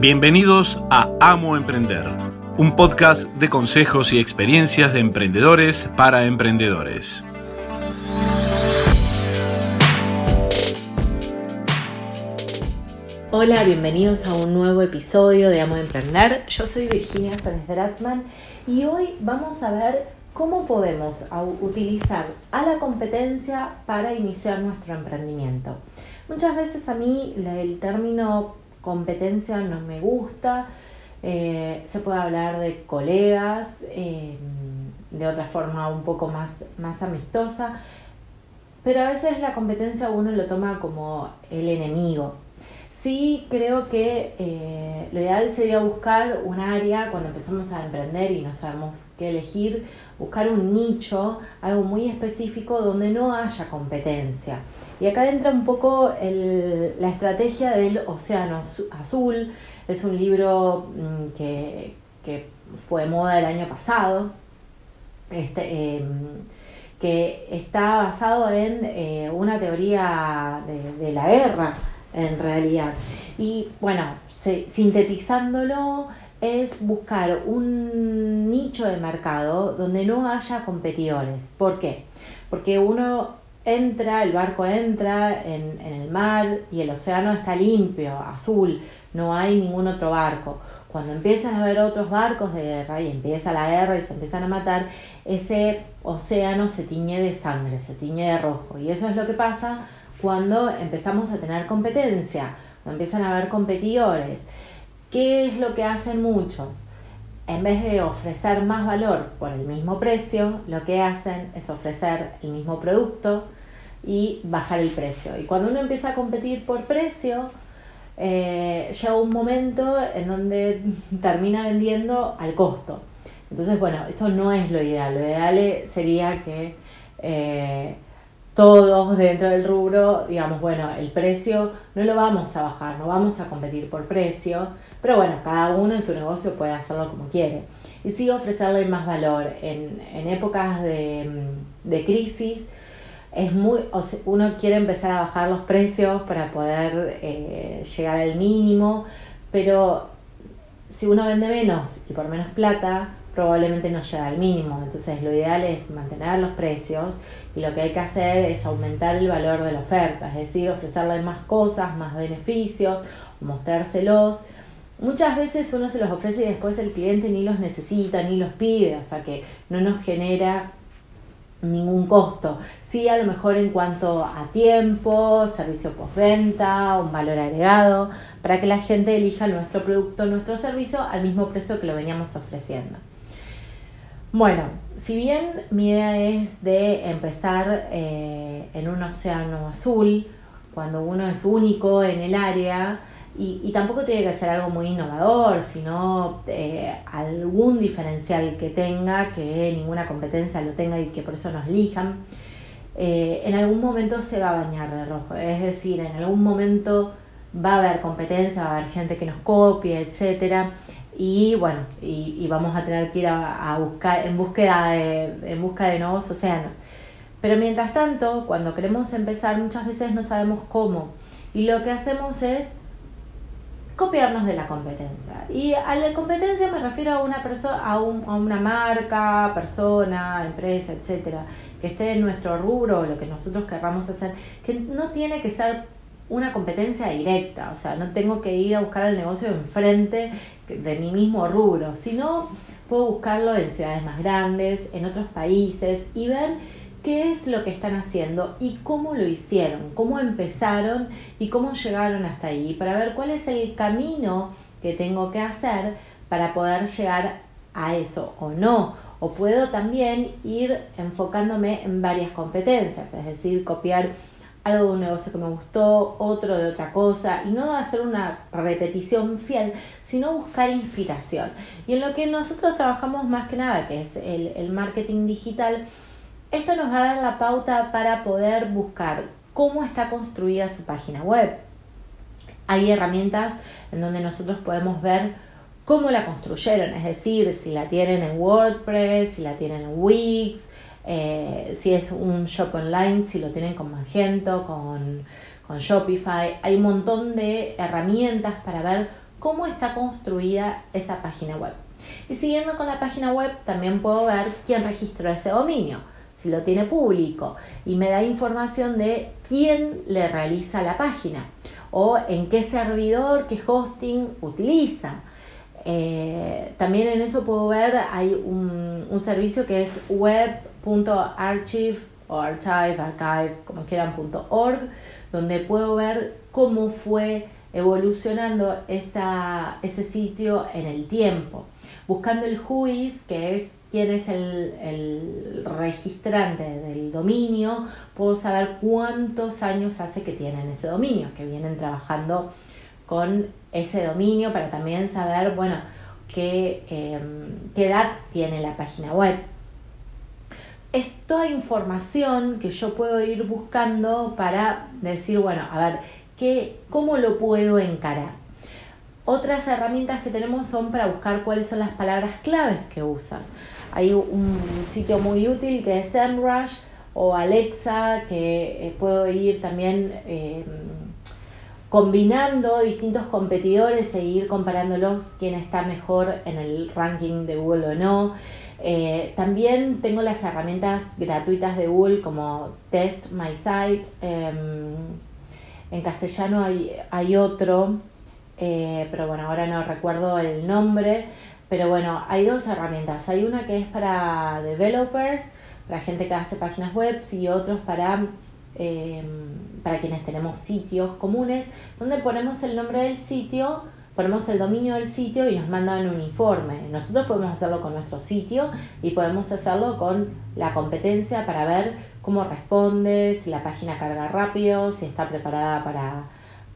Bienvenidos a Amo Emprender, un podcast de consejos y experiencias de emprendedores para emprendedores. Hola, bienvenidos a un nuevo episodio de Amo Emprender. Yo soy Virginia Sones Dratman y hoy vamos a ver cómo podemos utilizar a la competencia para iniciar nuestro emprendimiento. Muchas veces a mí el término competencia no me gusta, eh, se puede hablar de colegas, eh, de otra forma un poco más, más amistosa, pero a veces la competencia uno lo toma como el enemigo. Sí creo que eh, lo ideal sería buscar un área cuando empezamos a emprender y no sabemos qué elegir, buscar un nicho, algo muy específico donde no haya competencia. Y acá entra un poco la estrategia del Océano Azul. Es un libro mm, que, fue moda el año pasado, este, em, que está basado en eh, una teoría de, la guerra, en realidad. Y bueno, sintetizándolo, es buscar un nicho de mercado donde no haya competidores. ¿Por qué? Porque uno entra, el barco entra en, el mar y el océano está limpio, azul, no hay ningún otro barco. Cuando empiezan a haber otros barcos de guerra y empieza la guerra y se empiezan a matar, ese océano se tiñe de sangre, se tiñe de rojo. Y eso es lo que pasa cuando empezamos a tener competencia, cuando empiezan a haber competidores. ¿Qué es lo que hacen muchos? En vez de ofrecer más valor por el mismo precio, lo que hacen es ofrecer el mismo producto y bajar el precio. Y cuando uno empieza a competir por precio, eh, llega un momento en donde termina vendiendo al costo. Entonces, bueno, eso no es lo ideal. Lo ideal sería que eh, todos dentro del rubro, digamos, bueno, el precio no lo vamos a bajar, no vamos a competir por precio, pero bueno, cada uno en su negocio puede hacerlo como quiere. Y sí ofrecerle más valor. En, épocas de, crisis, es muy, uno quiere empezar a bajar los precios para poder eh, llegar al mínimo, pero si uno vende menos y por menos plata, probablemente no llega al mínimo. Entonces lo ideal es mantener los precios y lo que hay que hacer es aumentar el valor de la oferta, es decir, ofrecerle más cosas, más beneficios, mostrárselos. Muchas veces uno se los ofrece y después el cliente ni los necesita, ni los pide, o sea que no nos genera ningún costo. Sí, a lo mejor en cuanto a tiempo, servicio postventa, un valor agregado, para que la gente elija nuestro producto, nuestro servicio al mismo precio que lo veníamos ofreciendo. Bueno, si bien mi idea es de empezar eh, en un océano azul, cuando uno es único en el área, y, tampoco tiene que ser algo muy innovador, sino eh, algún diferencial que tenga, que ninguna competencia lo tenga y que por eso nos elijan, eh, en algún momento se va a bañar de rojo. Es decir, en algún momento va a haber competencia, va a haber gente que nos copie, etcétera y bueno, y, vamos a tener que ir a, buscar en búsqueda en busca de nuevos océanos. Pero mientras tanto, cuando queremos empezar, muchas veces no sabemos cómo. Y lo que hacemos es copiarnos de la competencia. Y a la competencia me refiero a una persona, a, a, una marca, persona, empresa, etcétera, que esté en nuestro rubro, lo que nosotros querramos hacer, que no tiene que ser una competencia directa, o sea, no tengo que ir a buscar el negocio enfrente de mi mismo rubro, sino puedo buscarlo en ciudades más grandes, en otros países y ver qué es lo que están haciendo y cómo lo hicieron, cómo empezaron y cómo llegaron hasta ahí, para ver cuál es el camino que tengo que hacer para poder llegar a eso o no. O puedo también ir enfocándome en varias competencias, es decir, copiar algo de un negocio que me gustó, otro de otra cosa, y no hacer una repetición fiel, sino buscar inspiración. Y en lo que nosotros trabajamos más que nada, que es el, marketing digital, esto nos va a dar la pauta para poder buscar cómo está construida su página web. Hay herramientas en donde nosotros podemos ver cómo la construyeron, es decir, si la tienen en WordPress, si la tienen en Wix, eh, si es un shop online, si lo tienen con Magento, con, con Shopify. Hay un montón de herramientas para ver cómo está construida esa página web. Y siguiendo con la página web, también puedo ver quién registró ese dominio, si lo tiene público, y me da información de quién le realiza la página o en qué servidor, qué hosting utiliza. Eh, también en eso puedo ver, hay un, un servicio que es web.archive o archive, archive, como quieran, .org, donde puedo ver cómo fue evolucionando ese sitio en el tiempo. Buscando el juiz, que es quién es el, registrante del dominio, puedo saber cuántos años hace que tienen ese dominio, que vienen trabajando con ese dominio para también saber, bueno, qué, em, qué edad tiene la página web. Es toda información que yo puedo ir buscando para decir, bueno, a ver, ¿qué, ¿cómo lo puedo encarar? Otras herramientas que tenemos son para buscar cuáles son las palabras claves que usan. Hay un sitio muy útil que es SEMrush o Alexa, que eh, puedo ir también eh, combinando distintos competidores e ir comparándolos quién está mejor en el ranking de Google o no. Eh, también tengo las herramientas gratuitas de Google como Test My Site. Em, en castellano hay, hay otro, pero bueno, ahora no recuerdo el nombre pero bueno, hay dos herramientas. Hay una que es para developers, para gente que hace páginas web y otros para, eh, para quienes tenemos sitios comunes, donde ponemos el nombre del sitio, ponemos el dominio del sitio y nos mandan un informe. Nosotros podemos hacerlo con nuestro sitio y podemos hacerlo con la competencia para ver cómo responde, si la página carga rápido, si está preparada para,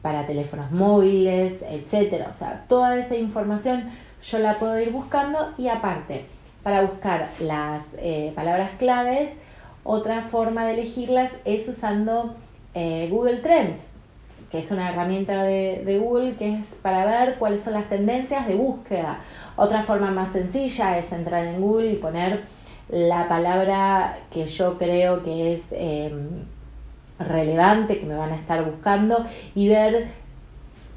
para teléfonos móviles, etcétera. O sea, toda esa información yo la puedo ir buscando y aparte, para buscar las eh, palabras claves, otra forma de elegirlas es usando eh, Google Trends, que es una herramienta de, Google que es para ver cuáles son las tendencias de búsqueda. Otra forma más sencilla es entrar en Google y poner la palabra que yo creo que es em, relevante, que me van a estar buscando y ver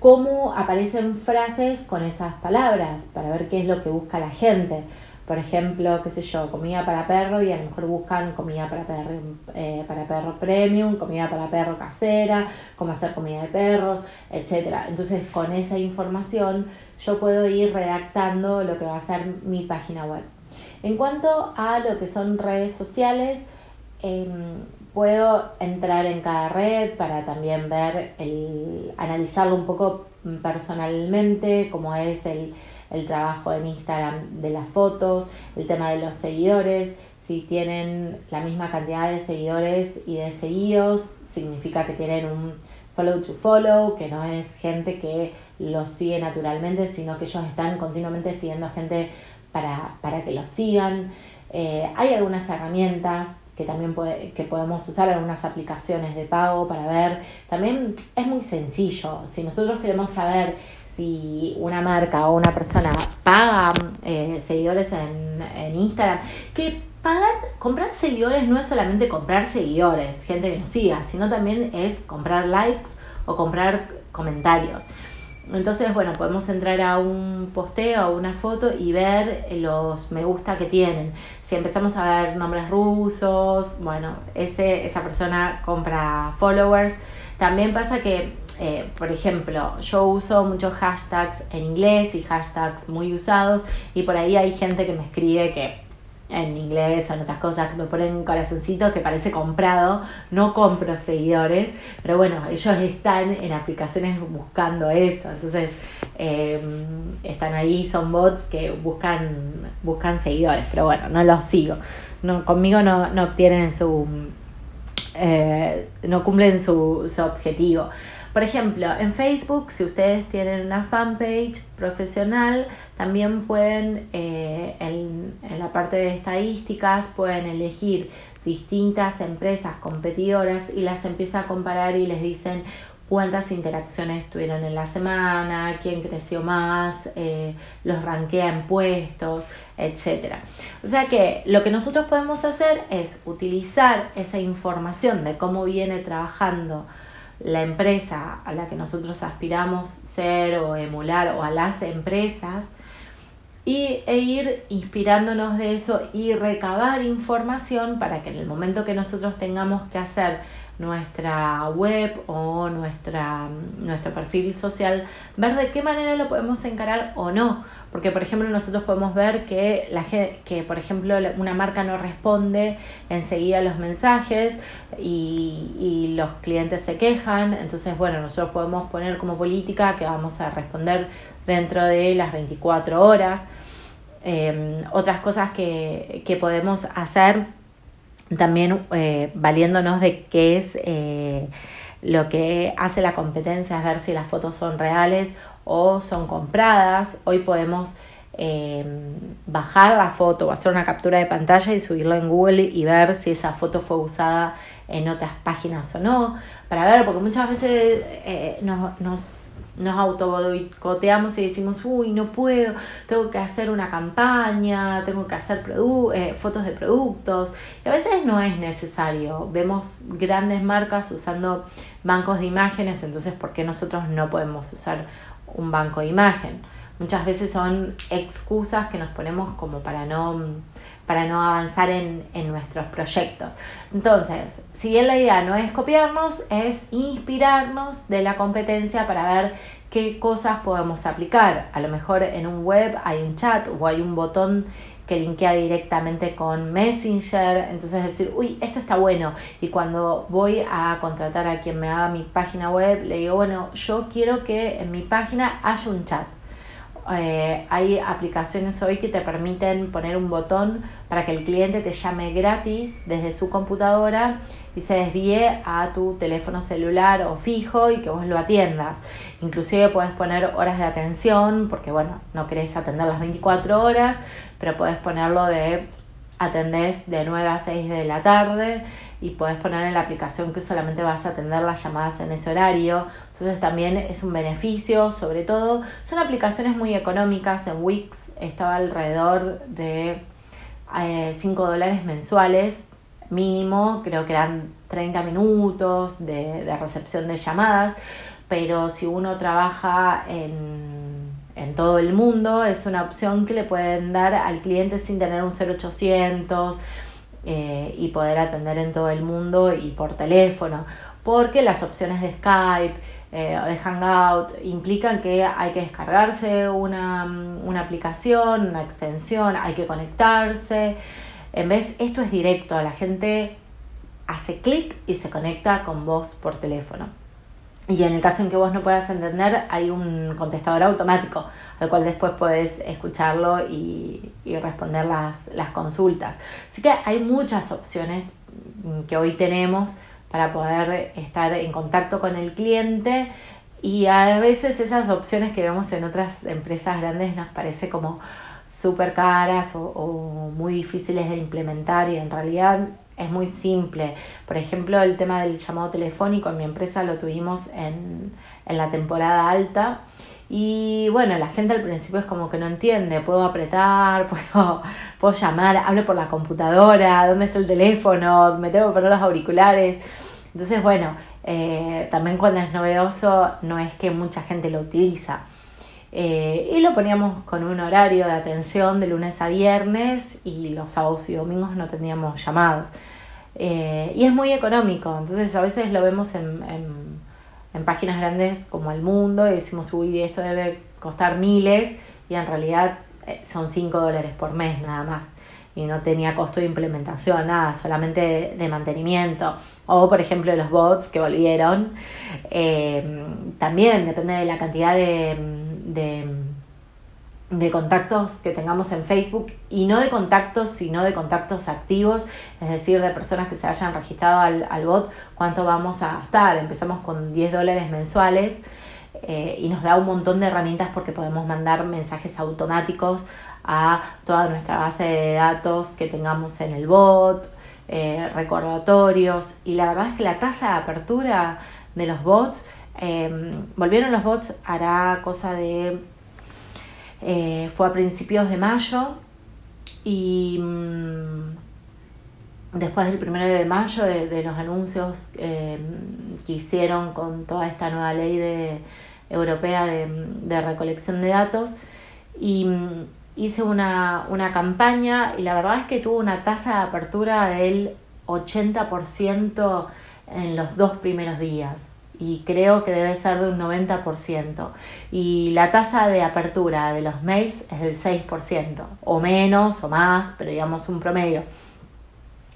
cómo aparecen frases con esas palabras para ver qué es lo que busca la gente. Por ejemplo, qué sé yo, comida para perro y a lo mejor buscan comida para perro, eh, para perro premium, comida para perro casera, cómo hacer comida de perros, etc. Entonces, con esa información yo puedo ir redactando lo que va a ser mi página web. En cuanto a lo que son redes sociales, em, puedo entrar en cada red para también ver, el, analizarlo un poco personalmente, como es el, el trabajo en Instagram de las fotos, el tema de los seguidores, si tienen la misma cantidad de seguidores y de seguidos, significa que tienen un follow to follow, que no es gente que los sigue naturalmente, sino que ellos están continuamente siguiendo gente para, para que los sigan. Eh, hay algunas herramientas que también puede, que podemos usar algunas aplicaciones de pago para ver. También es muy sencillo. Si nosotros queremos saber si una marca o una persona paga eh, seguidores en, en Instagram, que pagar, comprar seguidores no es solamente comprar seguidores, gente que nos siga, sino también es comprar likes o comprar comentarios. Entonces, bueno, podemos entrar a un posteo, a una foto y ver los me gusta que tienen. Si empezamos a ver nombres rusos, bueno, ese, esa persona compra followers. También pasa que, eh, por ejemplo, yo uso muchos hashtags en inglés y hashtags muy usados y por ahí hay gente que me escribe que en inglés o en otras cosas que me ponen corazoncitos que parece comprado, no compro seguidores, pero bueno, ellos están en aplicaciones buscando eso, entonces em, están ahí, son bots que buscan, buscan seguidores, pero bueno, no los sigo, no, conmigo no, no obtienen su, eh, no cumplen su, su objetivo. Por ejemplo, en Facebook, si ustedes tienen una fanpage profesional, también pueden, eh, en, la parte de estadísticas, pueden elegir distintas empresas competidoras y las empieza a comparar y les dicen cuántas interacciones tuvieron en la semana, quién creció más, eh, los rankea en puestos, etc. O sea que lo que nosotros podemos hacer es utilizar esa información de cómo viene trabajando la empresa a la que nosotros aspiramos ser o emular o a las empresas y, e ir inspirándonos de eso y recabar información para que en el momento que nosotros tengamos que hacer nuestra web o nuestra, nuestro perfil social, ver de qué manera lo podemos encarar o no. Porque, por ejemplo, nosotros podemos ver que, la, que por ejemplo, una marca no responde enseguida a los mensajes y, y los clientes se quejan. Entonces, bueno, nosotros podemos poner como política que vamos a responder dentro de las 24 horas. Em, otras cosas que, que podemos hacer también eh, valiéndonos de qué es eh, lo que hace la competencia, es ver si las fotos son reales o son compradas. Hoy podemos eh, bajar la foto o hacer una captura de pantalla y subirlo en Google y ver si esa foto fue usada en otras páginas o no, para ver, porque muchas veces nos, nos nos auto y decimos, uy, no puedo, tengo que hacer una campaña, tengo que hacer eh, fotos de productos. Y a veces no es necesario. Vemos grandes marcas usando bancos de imágenes, entonces, ¿por qué nosotros no podemos usar un banco de imagen? Muchas veces son excusas que nos ponemos como para no para no avanzar en, nuestros proyectos. Entonces, si bien la idea no es copiarnos, es inspirarnos de la competencia para ver qué cosas podemos aplicar. A lo mejor en un web hay un chat o hay un botón que linkea directamente con Messenger, entonces decir, uy, esto está bueno. Y cuando voy a contratar a quien me haga mi página web, le digo, bueno, yo quiero que en mi página haya un chat eh, hay aplicaciones hoy que te permiten poner un botón para que el cliente te llame gratis desde su computadora y se desvíe a tu teléfono celular o fijo y que vos lo atiendas. Inclusive puedes poner horas de atención porque bueno, no querés atender las 24 horas, pero puedes ponerlo de atendés de 9 a 6 de la tarde y puedes poner en la aplicación que solamente vas a atender las llamadas en ese horario. Entonces también es un beneficio, sobre todo. Son aplicaciones muy económicas. En Wix estaba alrededor de 5 eh, dólares mensuales mínimo, creo que eran 30 minutos de, de recepción de llamadas, pero si uno trabaja en, en todo el mundo, es una opción que le pueden dar al cliente sin tener un 0800 eh, y poder atender en todo el mundo y por teléfono, porque las opciones de Skype eh, o de Hangout implican que hay que descargarse una, una aplicación, una extensión, hay que conectarse. En vez, esto es directo, la gente hace clic y se conecta con vos por teléfono. Y en el caso en que vos no puedas entender, hay un contestador automático al cual después podés escucharlo y, responder las, las, consultas. Así que hay muchas opciones que hoy tenemos para poder estar en contacto con el cliente y a veces esas opciones que vemos en otras empresas grandes nos parece como súper caras o muy difíciles de implementar y en realidad es muy simple. Por ejemplo, el tema del llamado telefónico en mi empresa lo tuvimos en, la temporada alta. Y bueno, la gente al principio es como que no entiende, puedo apretar, puedo, puedo llamar, hablo por la computadora, ¿dónde está el teléfono? Me tengo que poner los auriculares. Entonces, bueno, eh, también cuando es novedoso no es que mucha gente lo utiliza. Eh, y lo poníamos con un horario de atención de lunes a viernes y los sábados y domingos no teníamos llamados. Eh, y es muy económico, entonces a veces lo vemos en, en, páginas grandes como El Mundo y decimos, uy, esto debe costar miles y en realidad eh, son 5 dólares por mes nada más y no tenía costo de implementación, nada, solamente de, mantenimiento. O por ejemplo los bots que volvieron, también depende de la cantidad de de, contactos que tengamos en Facebook y no de contactos, sino de contactos activos, es decir, de personas que se hayan registrado al, bot, cuánto vamos a gastar. Empezamos con 10 dólares mensuales eh, y nos da un montón de herramientas porque podemos mandar mensajes automáticos a toda nuestra base de datos que tengamos en el bot, eh, recordatorios y la verdad es que la tasa de apertura de los bots Em, volvieron los bots, hará cosa de... Eh, fue a principios de mayo y, mm, después del primero de mayo de, los anuncios eh, que hicieron con toda esta nueva ley de, europea de, recolección de datos y mm, hice una, una, campaña y la verdad es que tuvo una tasa de apertura del 80% en los dos primeros días y creo que debe ser de un 90%. Y la tasa de apertura de los mails es del 6%, o menos o más, pero digamos un promedio.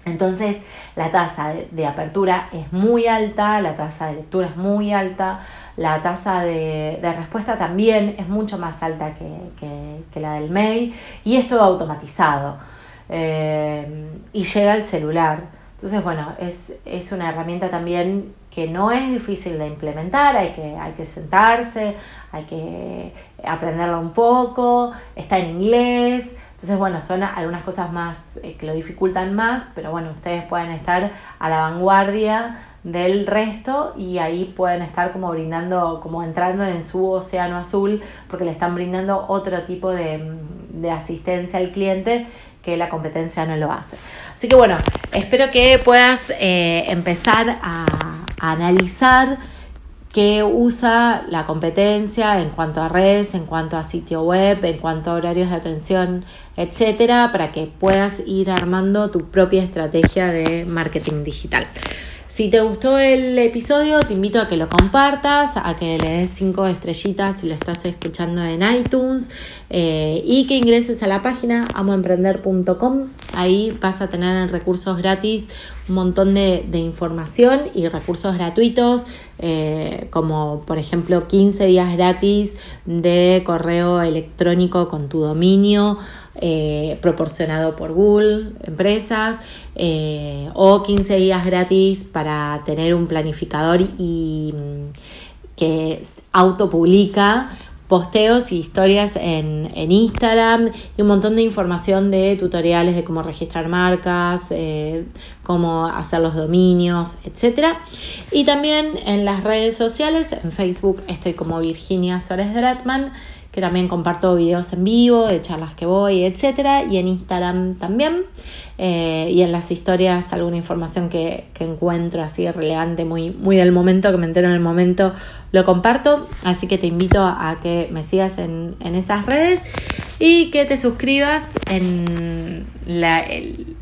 Entonces la tasa de, apertura es muy alta, la tasa de lectura es muy alta, la tasa de, respuesta también es mucho más alta que, la del mail y es todo automatizado eh, y llega al celular. Entonces, bueno, es, es una herramienta también que no es difícil de implementar, hay que, hay que sentarse, hay que aprenderlo un poco, está en inglés, entonces bueno, son algunas cosas más eh, que lo dificultan más, pero bueno, ustedes pueden estar a la vanguardia del resto y ahí pueden estar como brindando, como entrando en su océano azul, porque le están brindando otro tipo de, de asistencia al cliente que la competencia no lo hace. Así que bueno, espero que puedas eh, empezar a, analizar qué usa la competencia en cuanto a redes, en cuanto a sitio web, en cuanto a horarios de atención, etcétera, para que puedas ir armando tu propia estrategia de marketing digital. Si te gustó el episodio, te invito a que lo compartas, a que le des cinco estrellitas si lo estás escuchando en iTunes eh, y que ingreses a la página amoemprender.com. Ahí vas a tener recursos gratis un montón de, información y recursos gratuitos, eh, como por ejemplo 15 días gratis de correo electrónico con tu dominio eh, proporcionado por Google, empresas, eh, o 15 días gratis para tener un planificador y mm, que autopublica posteos y historias en, Instagram y un montón de información de tutoriales de cómo registrar marcas, eh, cómo hacer los dominios, etc. Y también en las redes sociales, en Facebook estoy como Virginia Suárez Dratman que también comparto videos en vivo, de charlas que voy, etcétera, y en Instagram también, eh, y en las historias alguna información que, encuentro así relevante, muy, muy del momento, que me entero en el momento, lo comparto, así que te invito a que me sigas en, esas redes y que te suscribas en la,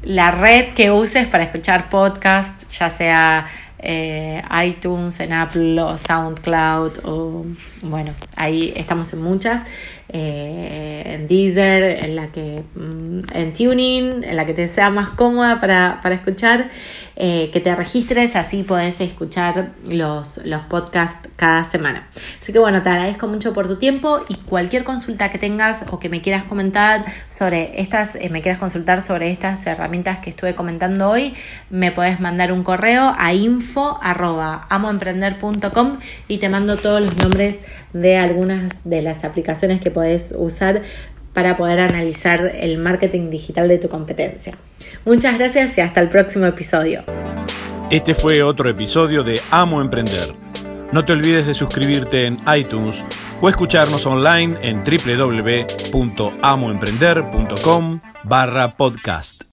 la red que uses para escuchar podcast, ya sea eh, iTunes, en Apple o SoundCloud o bueno, ahí estamos en muchas, eh, en Deezer, en la que mm, en Tuning, en la que te sea más cómoda para, escuchar, eh, que te registres, así podés escuchar los, los podcasts cada semana. Así que bueno, te agradezco mucho por tu tiempo y cualquier consulta que tengas o que me quieras comentar sobre estas, me quieras consultar sobre estas herramientas que estuve comentando hoy, me podés mandar un correo a info arroba amoemprender.com y te mando todos los nombres de algunas de las aplicaciones que puedes usar para poder analizar el marketing digital de tu competencia. Muchas gracias y hasta el próximo episodio. Este fue otro episodio de Amo Emprender. No te olvides de suscribirte en iTunes o escucharnos online en www.amoemprender.com barra podcast.